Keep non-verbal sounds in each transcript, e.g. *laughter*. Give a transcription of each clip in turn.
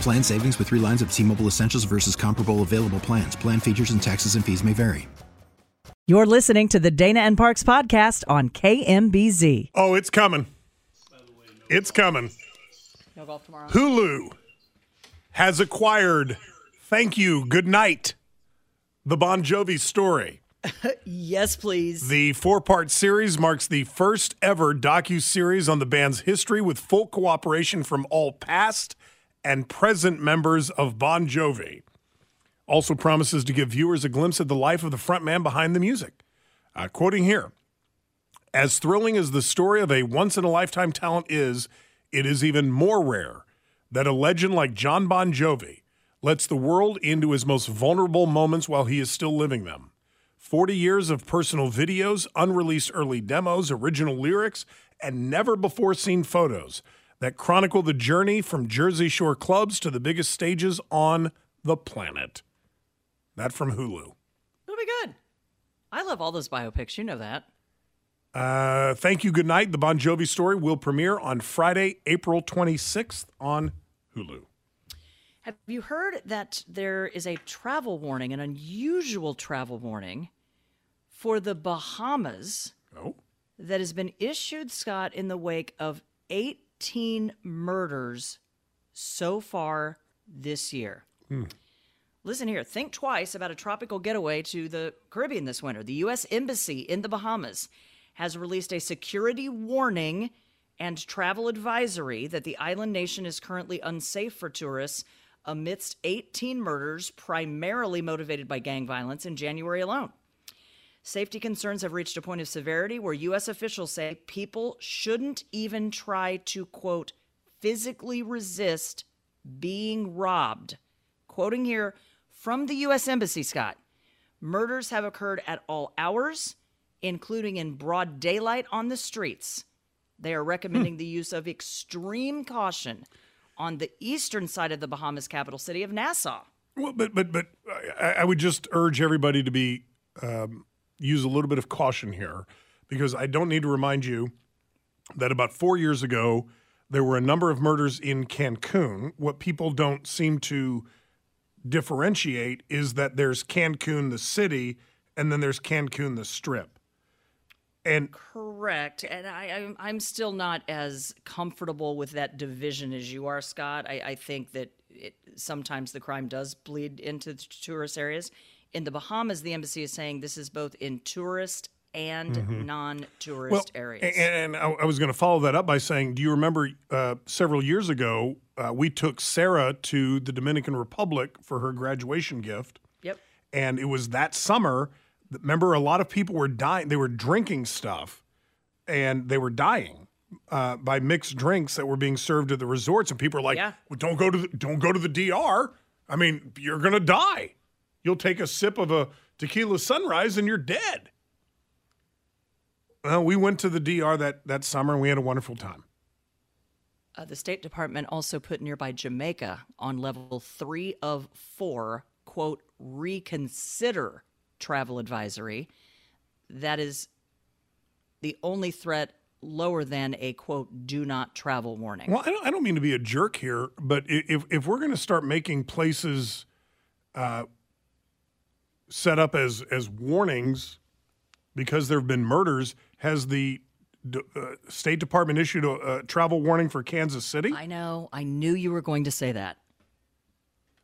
Plan savings with three lines of T Mobile Essentials versus comparable available plans. Plan features and taxes and fees may vary. You're listening to the Dana and Parks podcast on KMBZ. Oh, it's coming. It's coming. No golf tomorrow. Hulu has acquired, thank you, good night, the Bon Jovi story. *laughs* Yes, please. The four part series marks the first ever docu series on the band's history with full cooperation from all past and present members of Bon Jovi. Also promises to give viewers a glimpse of the life of the frontman behind the music. Uh, quoting here As thrilling as the story of a once in a lifetime talent is, it is even more rare that a legend like Jon Bon Jovi lets the world into his most vulnerable moments while he is still living them. 40 years of personal videos, unreleased early demos, original lyrics, and never before seen photos that chronicle the journey from Jersey Shore clubs to the biggest stages on the planet. That from Hulu. It'll be good. I love all those biopics. You know that. Uh, thank you. Good night. The Bon Jovi story will premiere on Friday, April 26th on Hulu. Have you heard that there is a travel warning, an unusual travel warning for the Bahamas Oh, that has been issued, Scott, in the wake of 18 murders so far this year? Hmm. Listen here, think twice about a tropical getaway to the Caribbean this winter. The U.S. Embassy in the Bahamas has released a security warning and travel advisory that the island nation is currently unsafe for tourists amidst 18 murders, primarily motivated by gang violence in January alone. Safety concerns have reached a point of severity where U.S. officials say people shouldn't even try to, quote, physically resist being robbed. Quoting here from the U.S. Embassy, Scott murders have occurred at all hours, including in broad daylight on the streets. They are recommending the use of extreme caution on the eastern side of the Bahamas capital city of Nassau. well, but but but I, I would just urge everybody to be um, use a little bit of caution here because I don't need to remind you that about four years ago there were a number of murders in Cancun. What people don't seem to differentiate is that there's Cancun the city and then there's Cancun the strip. And Correct, and I, I'm I'm still not as comfortable with that division as you are, Scott. I, I think that it, sometimes the crime does bleed into tourist areas. In the Bahamas, the embassy is saying this is both in tourist and non-tourist areas. a- And, I, I was going to follow that up by saying, do you remember uh, several years ago uh, we took Sarah to the Dominican Republic for her graduation gift, yep. and it was that summer. Remember, a lot of people were dying. They were drinking stuff, and they were dying uh, by mixed drinks that were being served at the resorts. And people were like, Yeah. well, "Don't go to the, don't go to the DR. I mean, you're going to die. You'll take a sip of a tequila sunrise and you're dead." Well, we went to the DR that that summer and we had a wonderful time. Uh, the State Department also put nearby Jamaica on level three of four, quote, reconsider travel advisory. That is the only threat lower than a, quote, do not travel warning. Well, I don't, I don't mean to be a jerk here, but if if we're going to start making places uh, set up as as warnings because there have been murders, has the D- uh, State Department issued a, a travel warning for Kansas City. I know. I knew you were going to say that.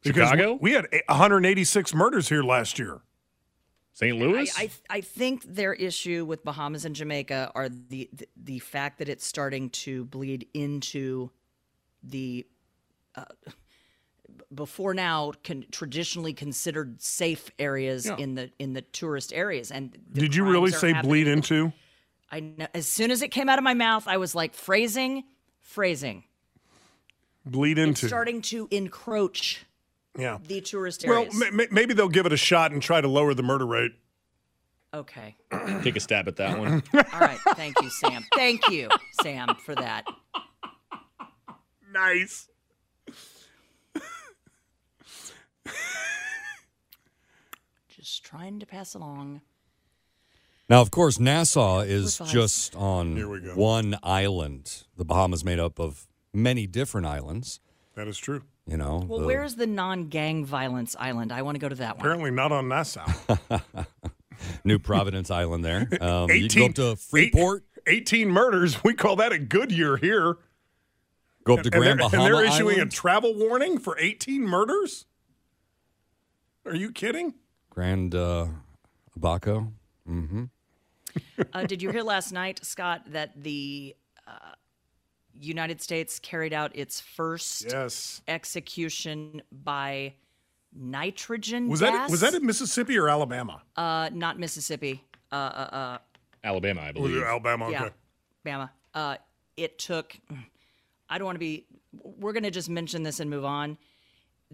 Because Chicago? We, we had 186 murders here last year. St. Louis? I I think their issue with Bahamas and Jamaica are the, the the fact that it's starting to bleed into the uh, b- before now con- traditionally considered safe areas Yeah. in the in the tourist areas. And Did you really say happening bleed into? I know, as soon as it came out of my mouth, I was like phrasing, phrasing. Bleed It's into. starting to encroach yeah. the tourist Well, areas. ma- ma- maybe they'll give it a shot and try to lower the murder rate. okay. *clears throat* Take a stab at that one. All right. Thank you, Sam. Thank you, Sam, for that. *laughs* Nice. *laughs* Just trying to pass along. Now, of course, Nassau is With just on Here we go. one island. The Bahamas made up of many different islands. That is true. You know, Well, the- where's the non-gang violence island? I want to go to that one. Apparently not on Nassau. *laughs* New Providence Island there. *laughs* Um, you 18 can go up to eight- Freeport, 18 murders. We call that a good year here. go up to And they're, Grand and Bahama they're issuing Island. a travel warning for 18 murders? Are you kidding? Grand uh, Abaco. Mm-hmm. uh, did you hear last night, Scott, that the uh, United States carried out its first Yes. execution by nitrogen Was gas? that was that in Mississippi or Alabama? uh, not Mississippi? Uh, uh, uh, Alabama, I Was believe. it Alabama? Okay. Yeah, Bama. Uh, it took. I don't want to be. We're going to just mention this and move on.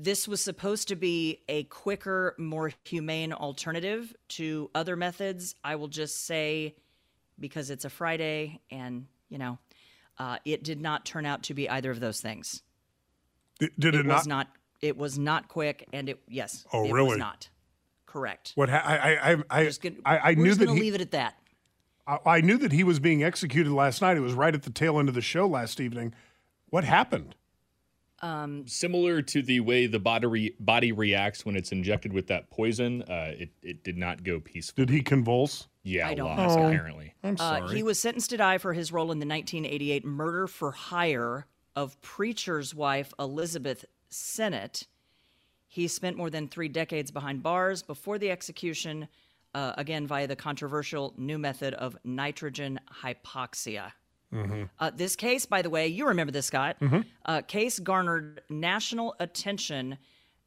This was supposed to be a quicker, more humane alternative to other methods. I will just say, because it's a Friday, and you know, uh, it did not turn out to be either of those things. Did, did it, It not? was not. It was not quick, and it yes. Oh, it really? Was not correct. What ha- I I I I, Just gonna- I, I knew just that he, leave it at that. I, I knew that he was being executed last night. It was right at the tail end of the show last evening. What happened? Similar to the way the body, body reacts when it's injected with that poison, uh, it, it did not go peacefully. Did he convulse? Yeah, I a don't lot, know. apparently. I'm Uh, sorry. he was sentenced to die for his role in the 1988 murder for hire of preacher's wife Elizabeth Sennett. He spent more than three decades behind bars before the execution, uh, again via the controversial new method of nitrogen hypoxia. Uh, this case, by the way, you remember this, Scott. Uh, case garnered national attention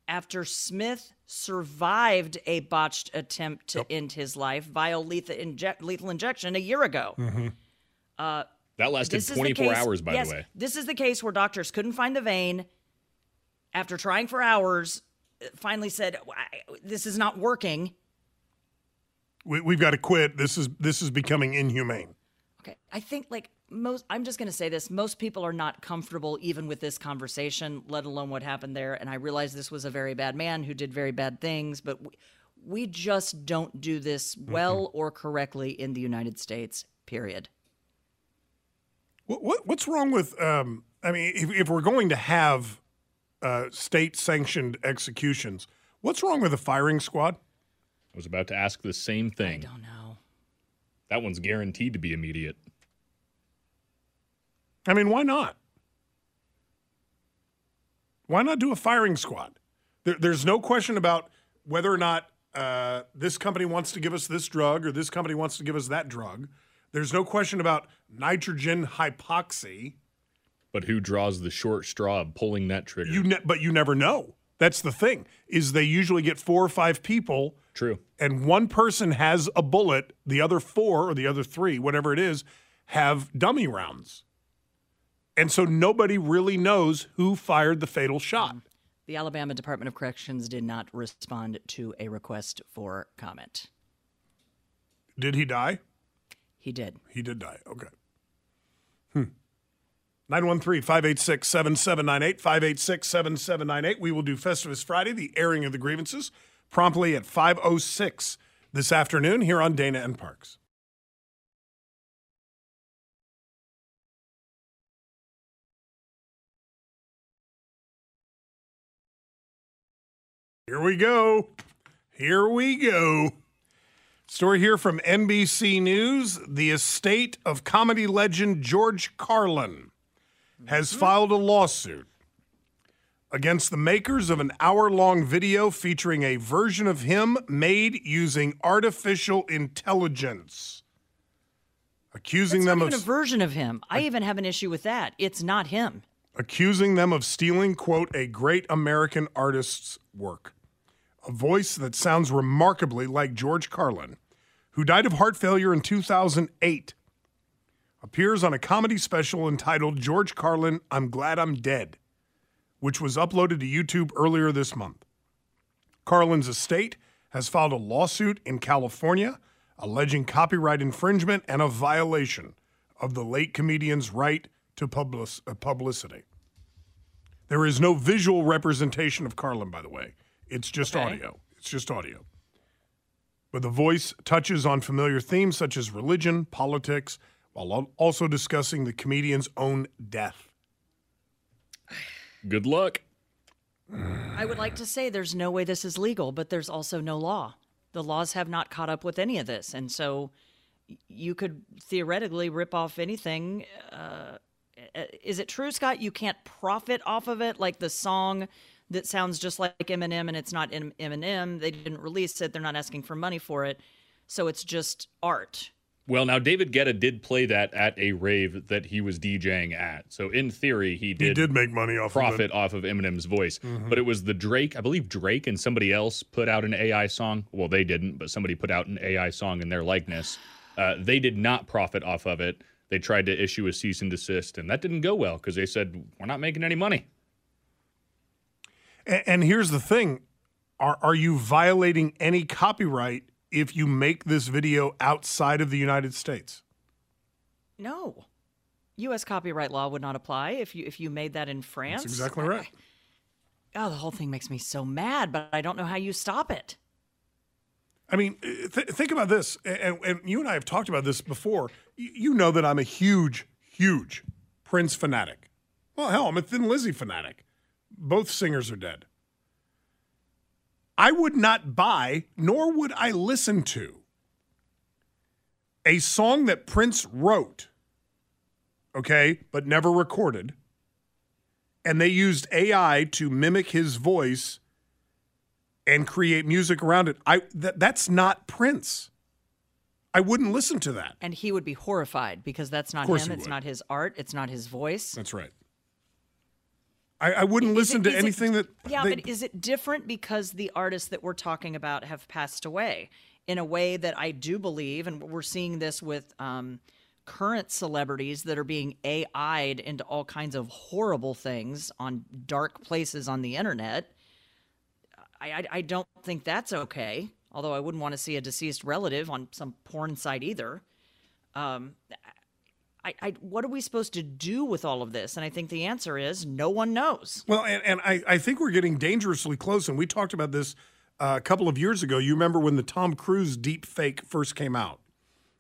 after Smith survived a botched attempt to end his life via lethal, inject, lethal injection a year ago. That lasted This is the 24 case- hours, by yes, the way. This is the case where doctors couldn't find the vein. After trying for hours, uh, finally said, "This is not working." we, we've got to quit. This is this is becoming inhumane. Okay, I think like most. I'm just going to say this: most people are not comfortable even with this conversation, let alone what happened there. And I realize this was a very bad man who did very bad things, but we, we just don't do this well or correctly in the United States. Period. What, what what's wrong with? Um, I mean, if, if we're going to have uh, state sanctioned executions, what's wrong with a firing squad? I was about to ask the same thing. I don't know. That one's guaranteed to be immediate. I mean, why not? Why not do a firing squad? There, there's no question about whether or not uh, this company wants to give us this drug or this company wants to give us that drug. There's no question about nitrogen hypoxy. But who draws the short straw of pulling that trigger? You ne- but you never know. That's the thing. Is they usually get four or five people, True. and one person has a bullet. The other four or the other three, whatever it is, have dummy rounds. And so nobody really knows who fired the fatal shot. The Alabama Department of Corrections did not respond to a request for comment. Did he die? He did. He did die. Okay. Hmm. 913 586 7798. 586 7798. We will do Festivus Friday, the airing of the grievances, promptly at 506 this afternoon here on Dana and Parks. Here we go. Here we go. Story here from NBC News. The estate of comedy legend George Carlin has mm-hmm. filed a lawsuit against the makers of an hour long video featuring a version of him made using artificial intelligence. Accusing It's them not of a version of him. I even have an issue with that. It's not him. accusing them of stealing, quote, a great American artist's work. A voice that sounds remarkably like George Carlin, who died of heart failure in 2008, appears on a comedy special entitled George Carlin, I'm Glad I'm Dead, which was uploaded to YouTube earlier this month. Carlin's estate has filed a lawsuit in California alleging copyright infringement and a violation of the late comedian's right to public- uh, publicity. There is no visual representation of Carlin, by the way. It's just Okay. audio. It's just audio. But the voice touches on familiar themes such as religion, politics, while also discussing the comedian's own death. Good luck. I would like to say there's no way this is legal, but there's also no law. The laws have not caught up with any of this. And so you could theoretically rip off anything. Uh, uh, is it true, Scott? You can't profit off of it, like the song that sounds just like Eminem and it's not Eminem. They didn't release it, they're not asking for money for it. So it's just art. Well, now David Guetta did play that at a rave that he was DJing at. So in theory, he did, He did make money off profit it. off of Eminem's voice. Mhm. But it was the Drake, I believe Drake and somebody else put out an AI song. Well, they didn't, but somebody put out an AI song in their likeness. Uh, they did not profit off of it. They tried to issue a cease and desist, and that didn't go well because they said, We're not making any money. A- And here's the thing are, are you violating any copyright if you make this video outside of the United States? No. U.S. copyright law would not apply if you if you made that in France. That's exactly right. Oh, the whole thing makes me so mad, but I don't know how you stop it. I mean, uh, th- think about this, and, and you and I have talked about this before. You, you know that I'm a huge, huge Prince fanatic. Well, hell, I'm a Thin Lizzy fanatic. Both singers are dead. I would not buy, nor would I listen to, a song that Prince wrote, okay, but never recorded, and they used AI to mimic his voice and create music around it. I that, that's not Prince. I wouldn't listen to that. And he would be horrified because that's not him. It's would. not his art. It's not his voice. That's right. I, I wouldn't Is listen it- to is it- anything that. Yeah, they- but is it different because the artists that we're talking about have passed away in a way that I do believe, and we're seeing this with um, current celebrities that are being AI'd into all kinds of horrible things on dark places on the internet. I, I, I don't think that's okay. Although I wouldn't want to see a deceased relative on some porn site either. Um, I, I, what are we supposed to do with all of this? And I think the answer is no one knows. Well, and, and I, I think we're getting dangerously close. And we talked about this uh, a couple of years ago. You remember when the Tom Cruise deep fake first came out?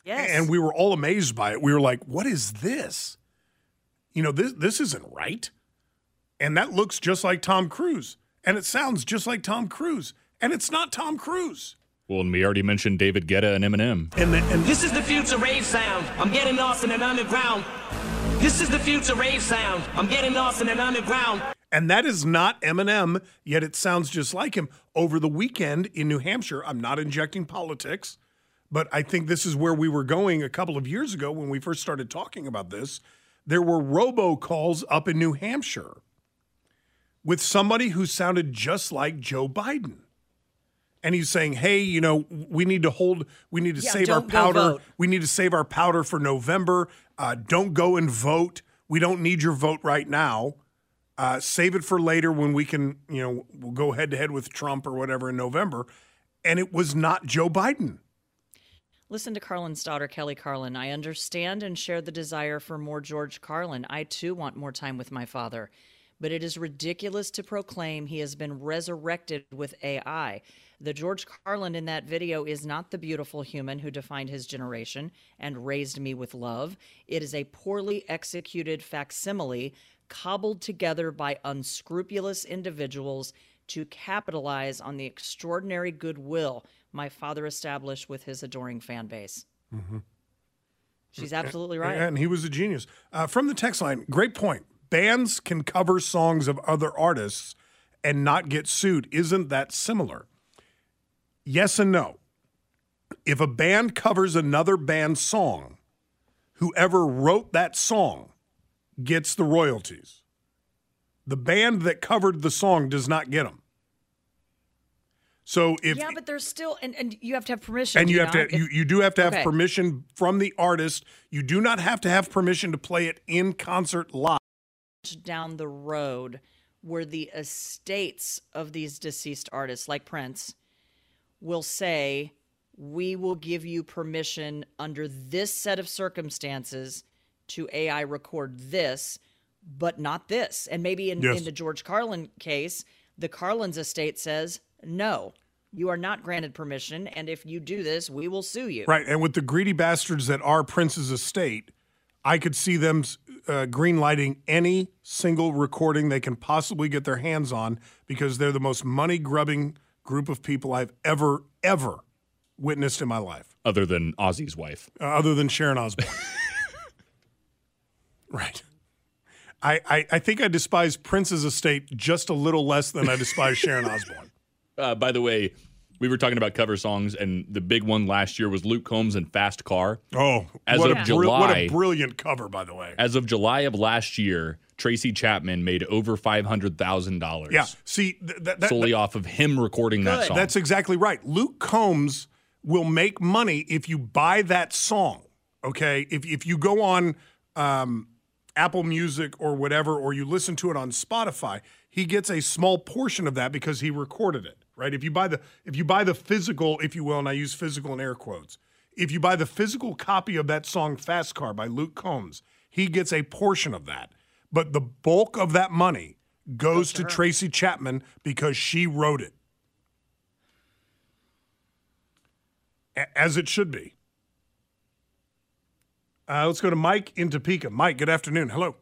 Yes. And we were all amazed by it. We were like, what is this? You know, this this isn't right. And that looks just like Tom Cruise. And it sounds just like Tom Cruise. And it's not Tom Cruise. Well, and we already mentioned David Guetta and Eminem. And, the, and This is the future rave sound. I'm getting lost in an underground. This is the future rave sound. I'm getting lost in an underground. And that is not Eminem, yet it sounds just like him. Over the weekend in New Hampshire, I'm not injecting politics, but I think this is where we were going a couple of years ago when we first started talking about this. There were robocalls up in New Hampshire with somebody who sounded just like Joe Biden. And he's saying, hey, you know, we need to hold, we need to Yeah, save our powder. We need to save our powder for November. Uh, don't go and vote. We don't need your vote right now. Uh, save it for later when we can, you know, we'll go head to head with Trump or whatever in November. And it was not Joe Biden. Listen to Carlin's daughter, Kelly Carlin. I understand and share the desire for more George Carlin. I too want more time with my father. But it is ridiculous to proclaim he has been resurrected with AI. The George Carlin in that video is not the beautiful human who defined his generation and raised me with love. It is a poorly executed facsimile cobbled together by unscrupulous individuals to capitalize on the extraordinary goodwill my father established with his adoring fan base. She's absolutely right. And he was a genius. Uh, from the text line, great point. Bands can cover songs of other artists and not get sued. Isn't that similar? Yes and no. If a band covers another band's song, whoever wrote that song gets the royalties. The band that covered the song does not get them. So if yeah, but there's still and, and you have to have permission. and do you have not? to you, you do have to have Okay. permission from the artist. You do not have to have permission to play it in concert live. down the road where the estates of these deceased artists, like Prince, will say, We will give you permission under this set of circumstances to AI record this, but not this. And maybe in, Yes. in the George Carlin case, the Carlin's estate says, No, you are not granted permission. And if you do this, we will sue you. Right, and with the greedy bastards that are Prince's estate, I could see them uh, green lighting any single recording they can possibly get their hands on because they're the most money grubbing group of people I've ever ever witnessed in my life, Other than Ozzy's wife. uh, other than Sharon Osbourne. *laughs* right. I, I, I think I despise Prince's estate just a little less than I despise Sharon Osbourne. *laughs* Uh, by the way, we were talking about cover songs, and the big one last year was Luke Combs and Fast Car. Oh, As of bril- what a brilliant cover, by the way. As of July of last year, Tracy Chapman made over five hundred thousand dollars. Yeah, see, th- that, that, solely off of him recording that song. That's exactly right. Luke Combs will make money if you buy that song. Okay, if if you go on um, Apple Music or whatever, or you listen to it on Spotify, he gets a small portion of that because he recorded it. Right? If you buy the if you buy the physical, if you will, and I use physical in air quotes, if you buy the physical copy of that song "Fast Car" by Luke Combs, he gets a portion of that. But the bulk of that money goes to Tracy Chapman because she wrote it. A- as it should be. Uh, let's go to Mike in Topeka. Mike, good afternoon. Hello.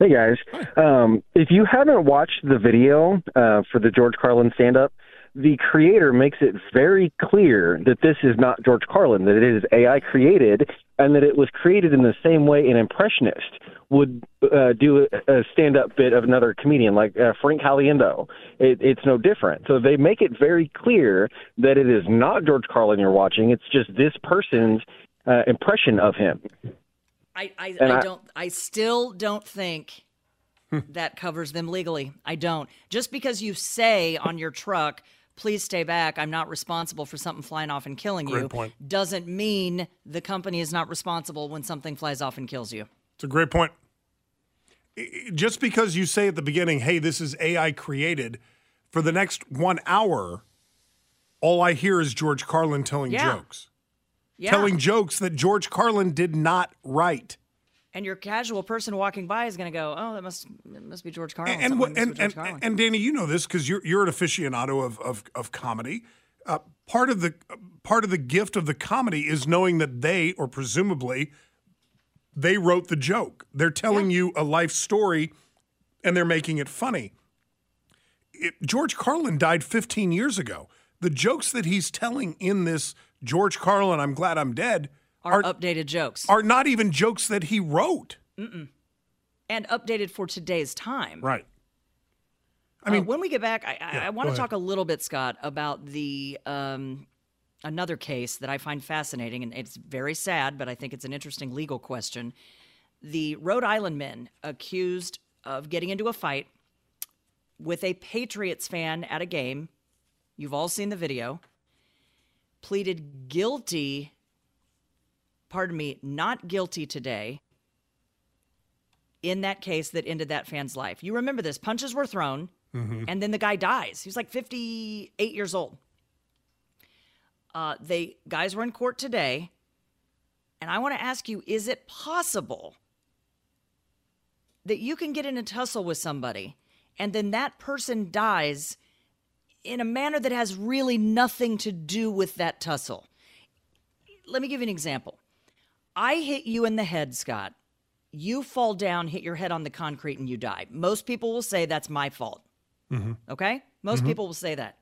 Hey guys, um, if you haven't watched the video uh, for the George Carlin stand-up, the creator makes it very clear that this is not George Carlin, that it is AI created, and that it was created in the same way an impressionist would uh, do a, a stand-up bit of another comedian, like uh, Frank Caliendo. It, it's no different. So they make it very clear that it is not George Carlin you're watching. It's just this person's uh, impression of him. I, I, I I- don't I still don't think that covers them legally. I don't. Just because you say on your truck, please stay back, I'm not responsible for something flying off and killing Great you, point. doesn't mean the company is not responsible when something flies off and kills you. It's a great point. Just because you say at the beginning, hey, this is AI created, for the next one hour, all I hear is George Carlin telling Yeah. jokes. Yeah. Telling jokes that George Carlin did not write. and your casual person walking by is going to go, "Oh, that must it must be George Carlin." And and, Something what- must and, and, Carlin." and Danny, you know this because you're you're an aficionado of of, of comedy. Uh, part of the part of the gift of the comedy is knowing that they, or presumably, they wrote the joke. They're telling you a life story, and they're making it funny. It, George Carlin died 15 years ago. The jokes that he's telling in this George Carlin, I'm glad I'm dead, are, are updated jokes are not even jokes that he wrote. and updated for today's time. Right. I mean, when we get back, I, I, I want to talk a little bit, Scott, about the um, another case that I find fascinating, and it's very sad, but I think it's an interesting legal question. The Rhode Island men accused of getting into a fight with a Patriots fan at a game. You've all seen the video. Pleaded guilty. Pardon me, not guilty today in that case that ended that fan's life. You remember this punches were thrown, mm-hmm. and then the guy dies. He was like 58 years old. Uh, they guys were in court today, and I want to ask you: Is it possible that you can get in a tussle with somebody, and then that person dies in a manner that has really nothing to do with that tussle? Let me give you an example. I hit you in the head, Scott you fall down, hit your head on the concrete, and you die. Most people will say that's my fault. Okay? Most people will say that.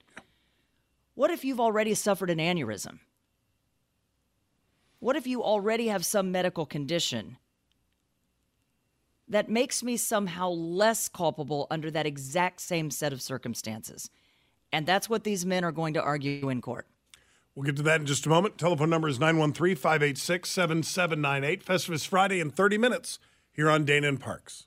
What if you've already suffered an aneurysm? What if you already have some medical condition that makes me somehow less culpable under that exact same set of circumstances? And that's what these men are going to argue in court. We'll get to that in just a moment. Telephone number is 913 586 7798. Festivus Friday in 30 minutes here on Dana and Parks.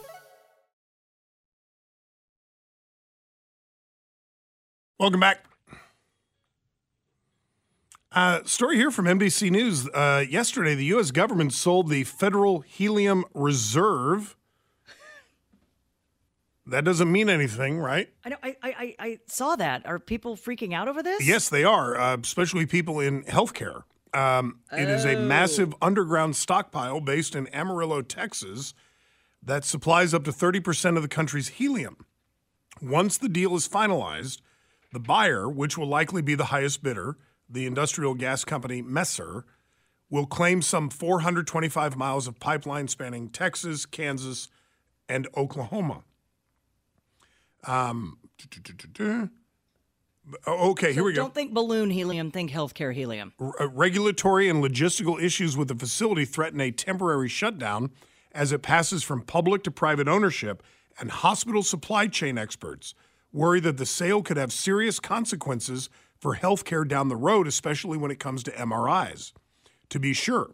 Welcome back. Uh, story here from NBC News. Uh, yesterday, the U.S. government sold the Federal Helium Reserve. That doesn't mean anything, right? I know. I, I, I saw that. Are people freaking out over this? Yes, they are, uh, especially people in healthcare. Um, It is a Oh. massive underground stockpile based in Amarillo, Texas, that supplies up to 30% of the country's helium. Once the deal is finalized, the buyer, which will likely be the highest bidder, the industrial gas company Messer, will claim some 425 miles of pipeline spanning Texas, Kansas, and Oklahoma. Um, okay, here we go. Don't think balloon helium, think healthcare helium. R- uh, regulatory and logistical issues with the facility threaten a temporary shutdown as it passes from public to private ownership, and hospital supply chain experts worry that the sale could have serious consequences for healthcare down the road, especially when it comes to MRIs. To be sure,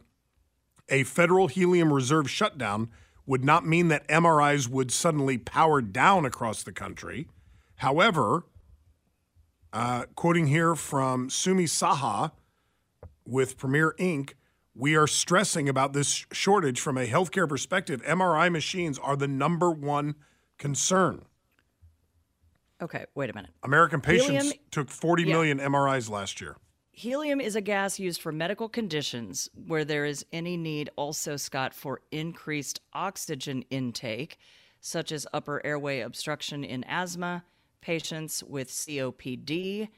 a federal helium reserve shutdown would not mean that MRIs would suddenly power down across the country. However, uh, quoting here from Soumi Saha with Premier Inc., we are stressing about this shortage from a healthcare perspective. MRI machines are the number one concern. Okay, wait a minute. American patients Helium- took forty Yeah. million MRIs last year. Helium is a gas used for medical conditions where there is any need, also, Scott, for increased oxygen intake, such as upper airway obstruction in asthma, patients with COPD.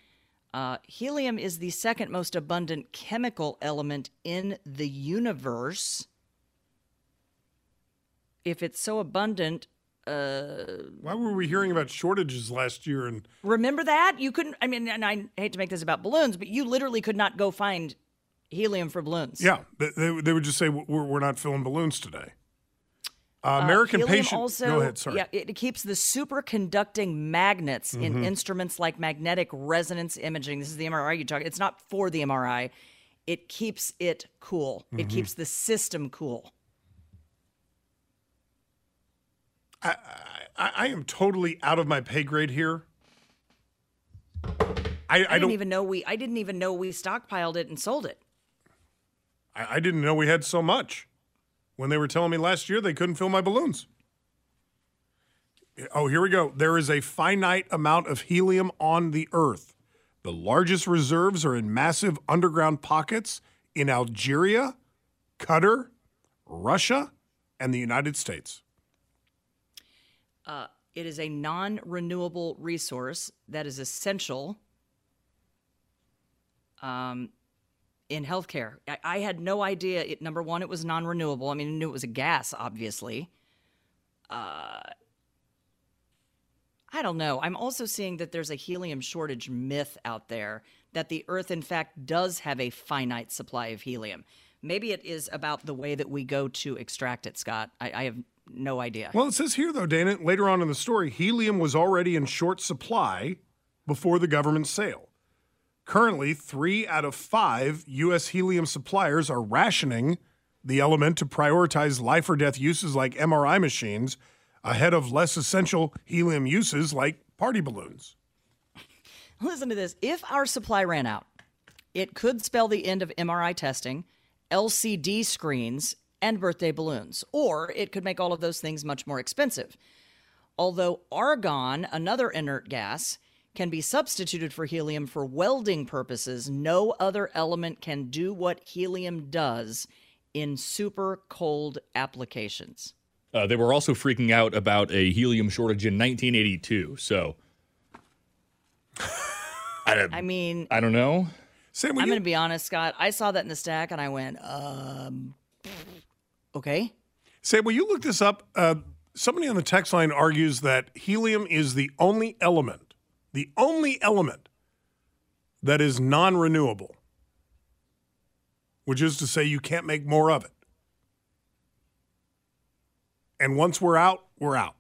Uh, helium is the second most abundant chemical element in the universe. If it's so abundant, uh, Why were we hearing about shortages last year? And Remember that? You couldn't, I mean, and I hate to make this about balloons, but you literally could not go find helium for balloons. yeah, they, they, they would just say we're, we're not filling balloons today. Uh, Uh, American helium patient. Also, go ahead. Sorry. Yeah, it keeps the superconducting magnets in Mhm. instruments like magnetic resonance imaging. This is the MRI you talk. It's not for the MRI. It keeps it cool. It Mhm. keeps the system cool. I, I, I am totally out of my pay grade here. I, I, I, didn't don't even know we. I didn't even know we stockpiled it and sold it. I, I didn't know we had so much. When they were telling me last year they couldn't fill my balloons. Oh, here we go. There is a finite amount of helium on the Earth. The largest reserves are in massive underground pockets in Algeria, Qatar, Russia, and the United States. Uh, it is a non-renewable resource that is essential um, in healthcare. I, I had no idea. It, number one, it was non-renewable. I mean, I knew it was a gas, obviously. Uh, I don't know. I'm also seeing that there's a helium shortage myth out there that the Earth, in fact, does have a finite supply of helium. Maybe it is about the way that we go to extract it, Scott. I, I have no idea. Well, it says here, though, Dana, later on in the story, helium was already in short supply before the government sale. Currently, three out of five U.S. helium suppliers are rationing the element to prioritize life or death uses like MRI machines ahead of less essential helium uses like party balloons. *laughs* Listen to this. If our supply ran out, it could spell the end of MRI testing, LCD screens, and birthday balloons, or it could make all of those things much more expensive. Although argon, another inert gas, can be substituted for helium for welding purposes, no other element can do what helium does in super cold applications. Uh, they were also freaking out about a helium shortage in 1982. So, *laughs* I, don't- I mean, I don't know. Sam, I'm going to be honest, Scott. I saw that in the stack and I went, um, okay. Say, will you look this up? Uh, somebody on the text line argues that helium is the only element, the only element that is non renewable, which is to say, you can't make more of it. And once we're out, we're out.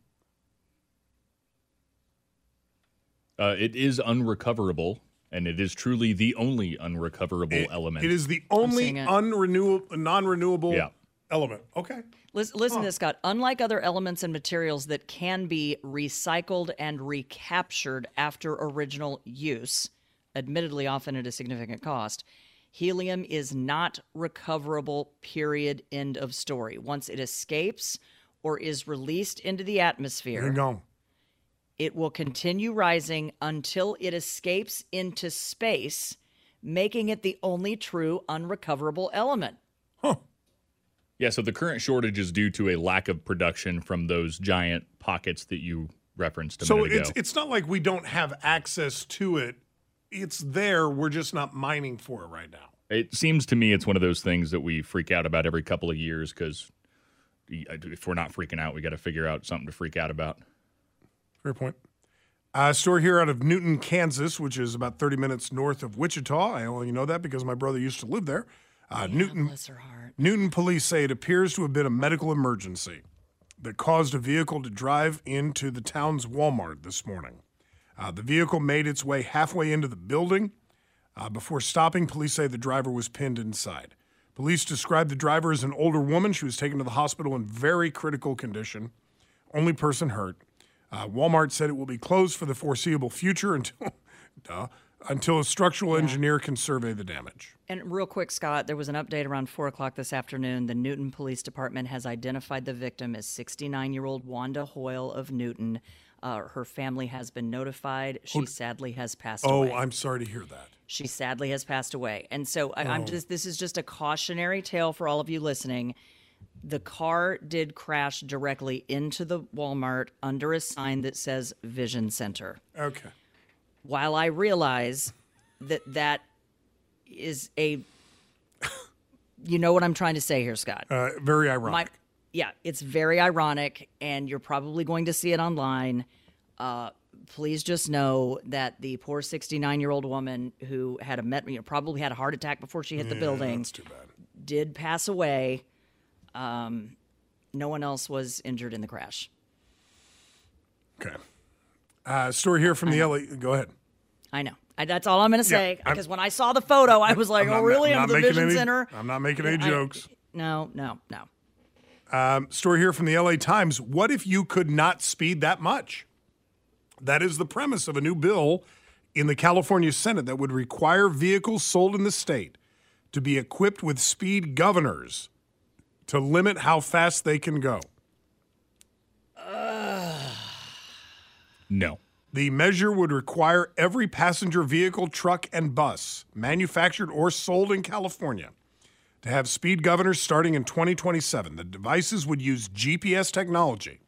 Uh, it is unrecoverable, and it is truly the only unrecoverable It- element. it is the only unrenewable, non renewable Yeah. Element. Okay. Listen, listen to this, Scott. Unlike other elements and materials that can be recycled and recaptured after original use, admittedly often at a significant cost, helium is not recoverable, period, end of story. Once it escapes or is released into the atmosphere, You're gone. it will continue rising until it escapes into space, making it the only true unrecoverable element. Yeah, so the current shortage is due to a lack of production from those giant pockets that you referenced a So minute it's ago. it's not like we don't have access to it. It's there. We're just not mining for it right now. It seems to me it's one of those things that we freak out about every couple of years because if we're not freaking out, we got to figure out something to freak out about. Fair point. A store here out of Newton, Kansas, which is about 30 minutes north of Wichita. I only know that because my brother used to live there. Uh, Newton, Bless her heart. Newton police say it appears to have been a medical emergency that caused a vehicle to drive into the town's Walmart this morning. Uh, the vehicle made its way halfway into the building. Uh, before stopping, police say the driver was pinned inside. Police described the driver as an older woman. She was taken to the hospital in very critical condition. Only person hurt. Uh, Walmart said it will be closed for the foreseeable future until, *laughs* duh, until a structural engineer can survey the damage. And real quick, Scott, there was an update around 4 o'clock this afternoon. The Newton Police Department has identified the victim as 69 year old Wanda Hoyle of Newton. Uh, her family has been notified. She sadly has passed Oh, away. Oh, I'm sorry to hear that. She sadly has passed away. And so I, I'm Oh. just, this is just a cautionary tale for all of you listening. The car did crash directly into the Walmart under a sign that says Vision Center. Okay. While I realize that that is a, you know what I'm trying to say here, Scott. Uh, very ironic. My, yeah, it's very ironic, and you're probably going to see it online. Uh, please just know that the poor 69 year old woman who had a met, you know, probably had a heart attack before she hit the Yeah, building, that's too bad. did pass away. Um, no one else was injured in the crash. Okay. Uh, story here from the LA. Go ahead. I know. I, that's all I'm going to say. I'm- Because when I saw the photo, I was *laughs* like, I'm "Oh, not- really? I'm not the Vision any- Center?" I'm not making any I- jokes. no, no, no. Um, story here from the LA Times. What if you could not speed that much? That is the premise of a new bill in the California Senate that would require vehicles sold in the state to be equipped with speed governors to limit how fast they can go. No. The measure would require every passenger vehicle, truck, and bus manufactured or sold in California to have speed governors starting in 2027. The devices would use GPS technology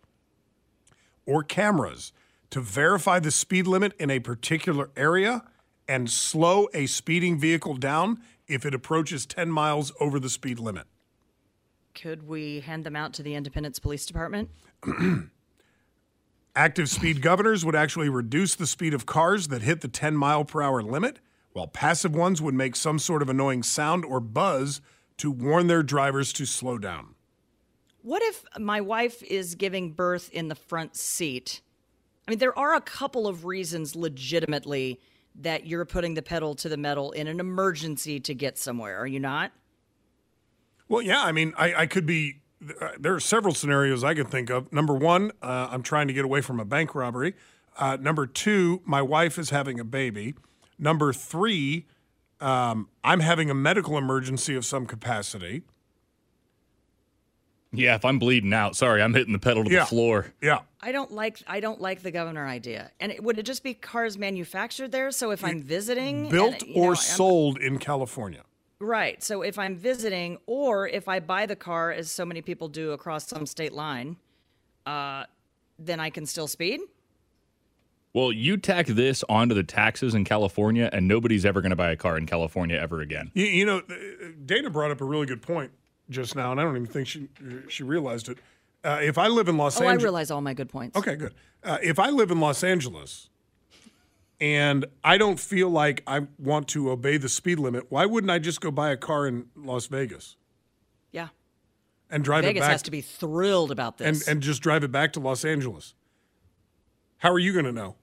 or cameras to verify the speed limit in a particular area and slow a speeding vehicle down if it approaches 10 miles over the speed limit. Could we hand them out to the Independence Police Department? *clears throat* Active speed governors would actually reduce the speed of cars that hit the 10 mile per hour limit, while passive ones would make some sort of annoying sound or buzz to warn their drivers to slow down. What if my wife is giving birth in the front seat? I mean, there are a couple of reasons legitimately that you're putting the pedal to the metal in an emergency to get somewhere, are you not? Well, yeah, I mean, I, I could be. Uh, There are several scenarios I could think of. Number one, uh, I'm trying to get away from a bank robbery. Uh, number two, my wife is having a baby. Number three, um, I'm having a medical emergency of some capacity. Yeah, if I'm bleeding out, sorry, I'm hitting the pedal to Yeah. the floor. Yeah. I don't like I don't like the governor idea. And it, would it just be cars manufactured there? So if I'm visiting, and, Built know, or I'm- sold in California. Right? So if I'm visiting, or if I buy the car, as so many people do across some state line, uh, then I can still speed. Well, you tack this onto the taxes in California, and nobody's ever going to buy a car in California ever again. You, you know, uh, Dana brought up a really good point just now, and I don't even think she she realized it. Uh, if I live in Los Angeles. oh, I realize all my good points. Okay, good. Uh, if I live in Los Angeles and I don't feel like I want to obey the speed limit, why wouldn't I just go buy a car in Las Vegas Yeah. and drive Vegas it back Vegas has to be thrilled about and this. and just drive it back to Los Angeles? How are you going to know?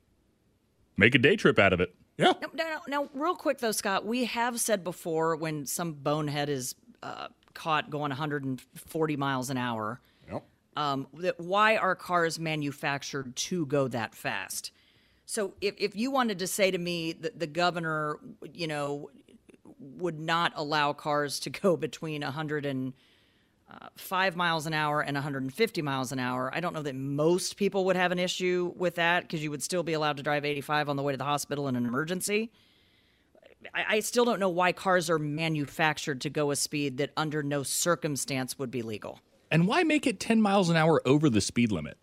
Make a day trip out of it. Yeah. No, no, no, no, real quick though, Scott, we have said before when some bonehead is uh, caught going 140 miles an hour, Yep. um, that why are cars manufactured to go that fast? So if, if you wanted to say to me that the governor, you know, would not allow cars to go between 105 uh, miles an hour and 150 miles an hour, I don't know that most people would have an issue with that because you would still be allowed to drive 85 on the way to the hospital in an emergency. I, I still don't know why cars are manufactured to go a speed that under no circumstance would be legal. And why make it 10 miles an hour over the speed limit?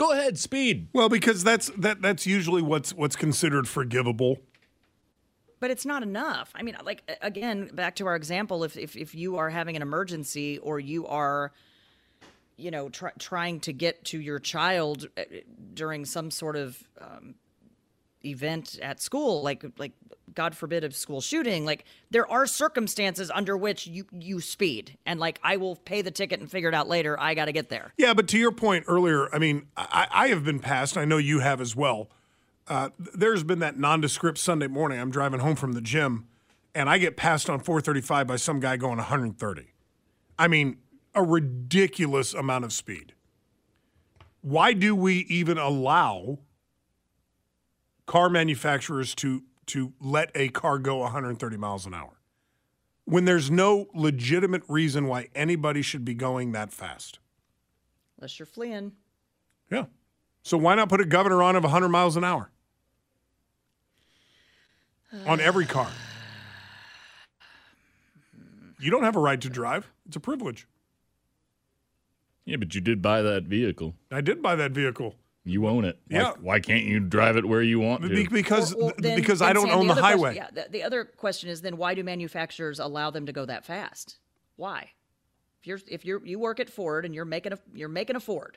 Go ahead, speed. Well, because that's that that's usually what's what's considered forgivable. But it's not enough. I mean, like again, back to our example, if if, if you are having an emergency or you are, you know, try, trying to get to your child uh, during some sort of um, event at school, like like God forbid a school shooting, like there are circumstances under which you you speed, and like I will pay the ticket and figure it out later. I got to get there. Yeah, but to your point earlier, I mean, I, I have been passed. I know you have as well. Uh, there's been that nondescript Sunday morning. I'm driving home from the gym, and I get passed on 435 by some guy going 130. I mean, a ridiculous amount of speed. Why do we even allow car manufacturers to to let a car go 130 miles an hour when there's no legitimate reason why anybody should be going that fast? Unless you're fleeing. Yeah. So why not put a governor on of 100 miles an hour on every car? You don't have a right to drive. It's a privilege. Yeah, but you did buy that vehicle. I did buy that vehicle You own it. Why, Yeah. Why can't you drive it where you want to? Be- because Well, well, then- because I don't Sam, own the, other question- highway. yeah, the, the other question is then why do manufacturers allow them to go that fast? Why? If you're if you're you work at Ford and you're making a you're making a Ford,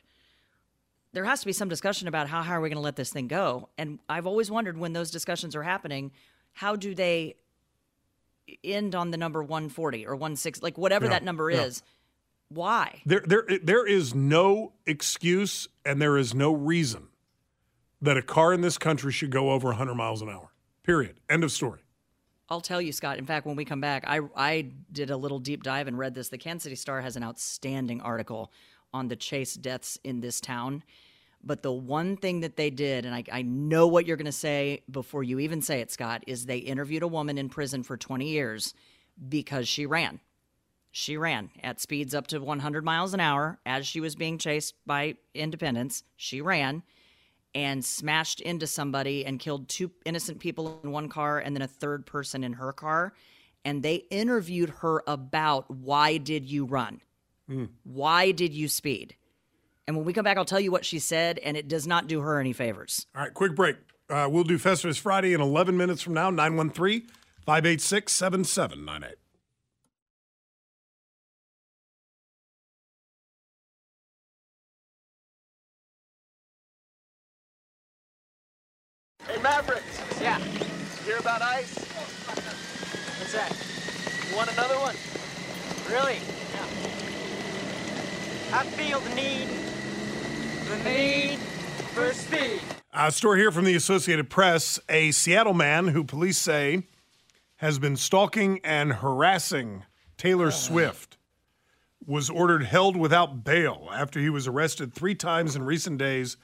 there has to be some discussion about how high are we going to let this thing go. And I've always wondered when those discussions are happening, how do they end on the number 140 or 16 like whatever Yeah, that number yeah. is? Why? There, there, there is no excuse and there is no reason that a car in this country should go over 100 miles an hour. Period. End of story. I'll tell you, Scott. In fact, when we come back, I I did a little deep dive and read this. The Kansas City Star has an outstanding article on the chase deaths in this town. But the one thing that they did, and I, I know what you're going to say before you even say it, Scott, is they interviewed a woman in prison for 20 years because she ran. She ran at speeds up to 100 miles an hour as she was being chased by Independence. She ran and smashed into somebody and killed two innocent people in one car and then a third person in her car. And they interviewed her about why did you run? Mm. Why did you speed? And when we come back, I'll tell you what she said, and it does not do her any favors. All right, quick break. Uh, we'll do Festivus Friday in 11 minutes from now, 913 586 7798. Hey, Mavericks. Yeah. Hear about ice? What's that? You want another one? Really? Yeah. I feel the need, the need for speed. A story here from the Associated Press. A Seattle man who police say has been stalking and harassing Taylor uh-huh. Swift was ordered held without bail after he was arrested three times in recent days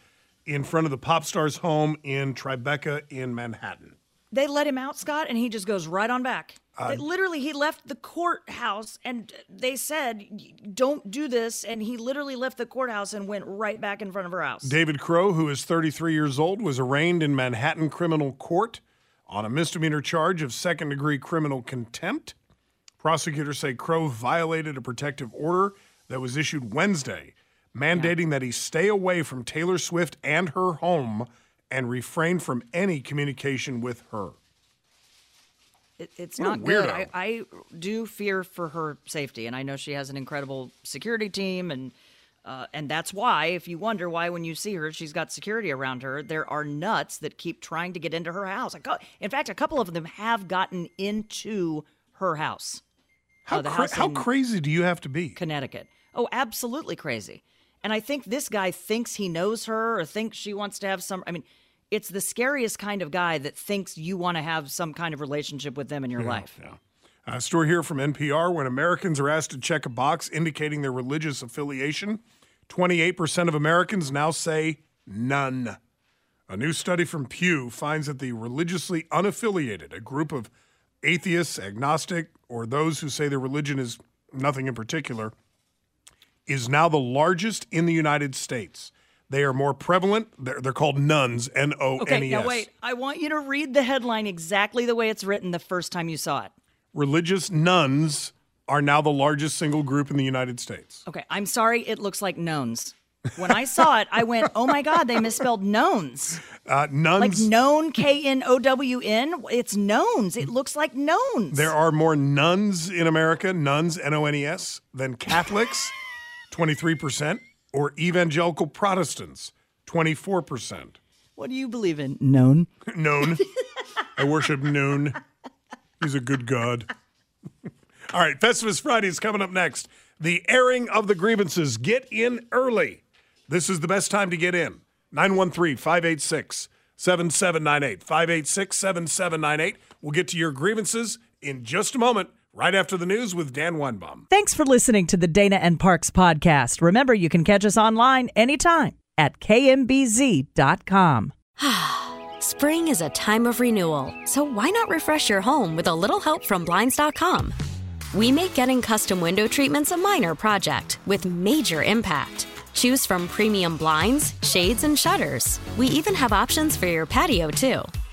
in front of the pop star's home in Tribeca in Manhattan. They let him out, Scott, and he just goes right on back. Uh, literally, he left the courthouse and they said, don't do this. And he literally left the courthouse and went right back in front of her house. David Crowe, who is 33 years old, was arraigned in Manhattan criminal court on a misdemeanor charge of second degree criminal contempt. Prosecutors say Crowe violated a protective order that was issued Wednesday, mandating that he stay away from Taylor Swift and her home and refrain from any communication with her. It, it's What not good. I, I do fear for her safety, and I know she has an incredible security team, and uh, and that's why, if you wonder why when you see her, she's got security around her. There are nuts that keep trying to get into her house. In fact, a couple of them have gotten into her house. How, Uh, cra- house how crazy do you have to be? Connecticut. Oh, absolutely crazy. And I think this guy thinks he knows her or thinks she wants to have some. I mean, it's the scariest kind of guy that thinks you want to have some kind of relationship with them in your Yeah, life. A uh, story here from NPR when Americans are asked to check a box indicating their religious affiliation, 28% of Americans now say none. A new study from Pew finds that the religiously unaffiliated, a group of atheists, agnostic, or those who say their religion is nothing in particular, is now the largest in the United States. They are more prevalent. They're, they're called nuns, N O N E S. Okay, now wait. I want you to read the headline exactly the way it's written the first time you saw it. Religious nuns are now the largest single group in the United States. Okay, I'm sorry, it looks like knowns. When I saw it, I went, "Oh my god, they misspelled knowns." Uh, Like known, K N O W N. It's knowns. It looks like knowns. there are more nuns in America, nuns, N O N E S, than Catholics, 23%, or evangelical Protestants, 24%. What do you believe in? Known. *laughs* Known. I worship Noon. He's a good God. *laughs* All right, Festivus Friday is coming up next. The airing of the grievances. Get in early. This is the best time to get in. 913 586 7798. 586 7798. We'll get to your grievances in just a moment, right after the news with Dan Weinbaum. Thanks for listening to the Dana and Parks podcast. Remember, you can catch us online anytime at kmbz.com. *sighs* Spring is a time of renewal, so why not refresh your home with a little help from Blinds.com? We make getting custom window treatments a minor project with major impact. Choose from premium blinds, shades, and shutters. We even have options for your patio, too.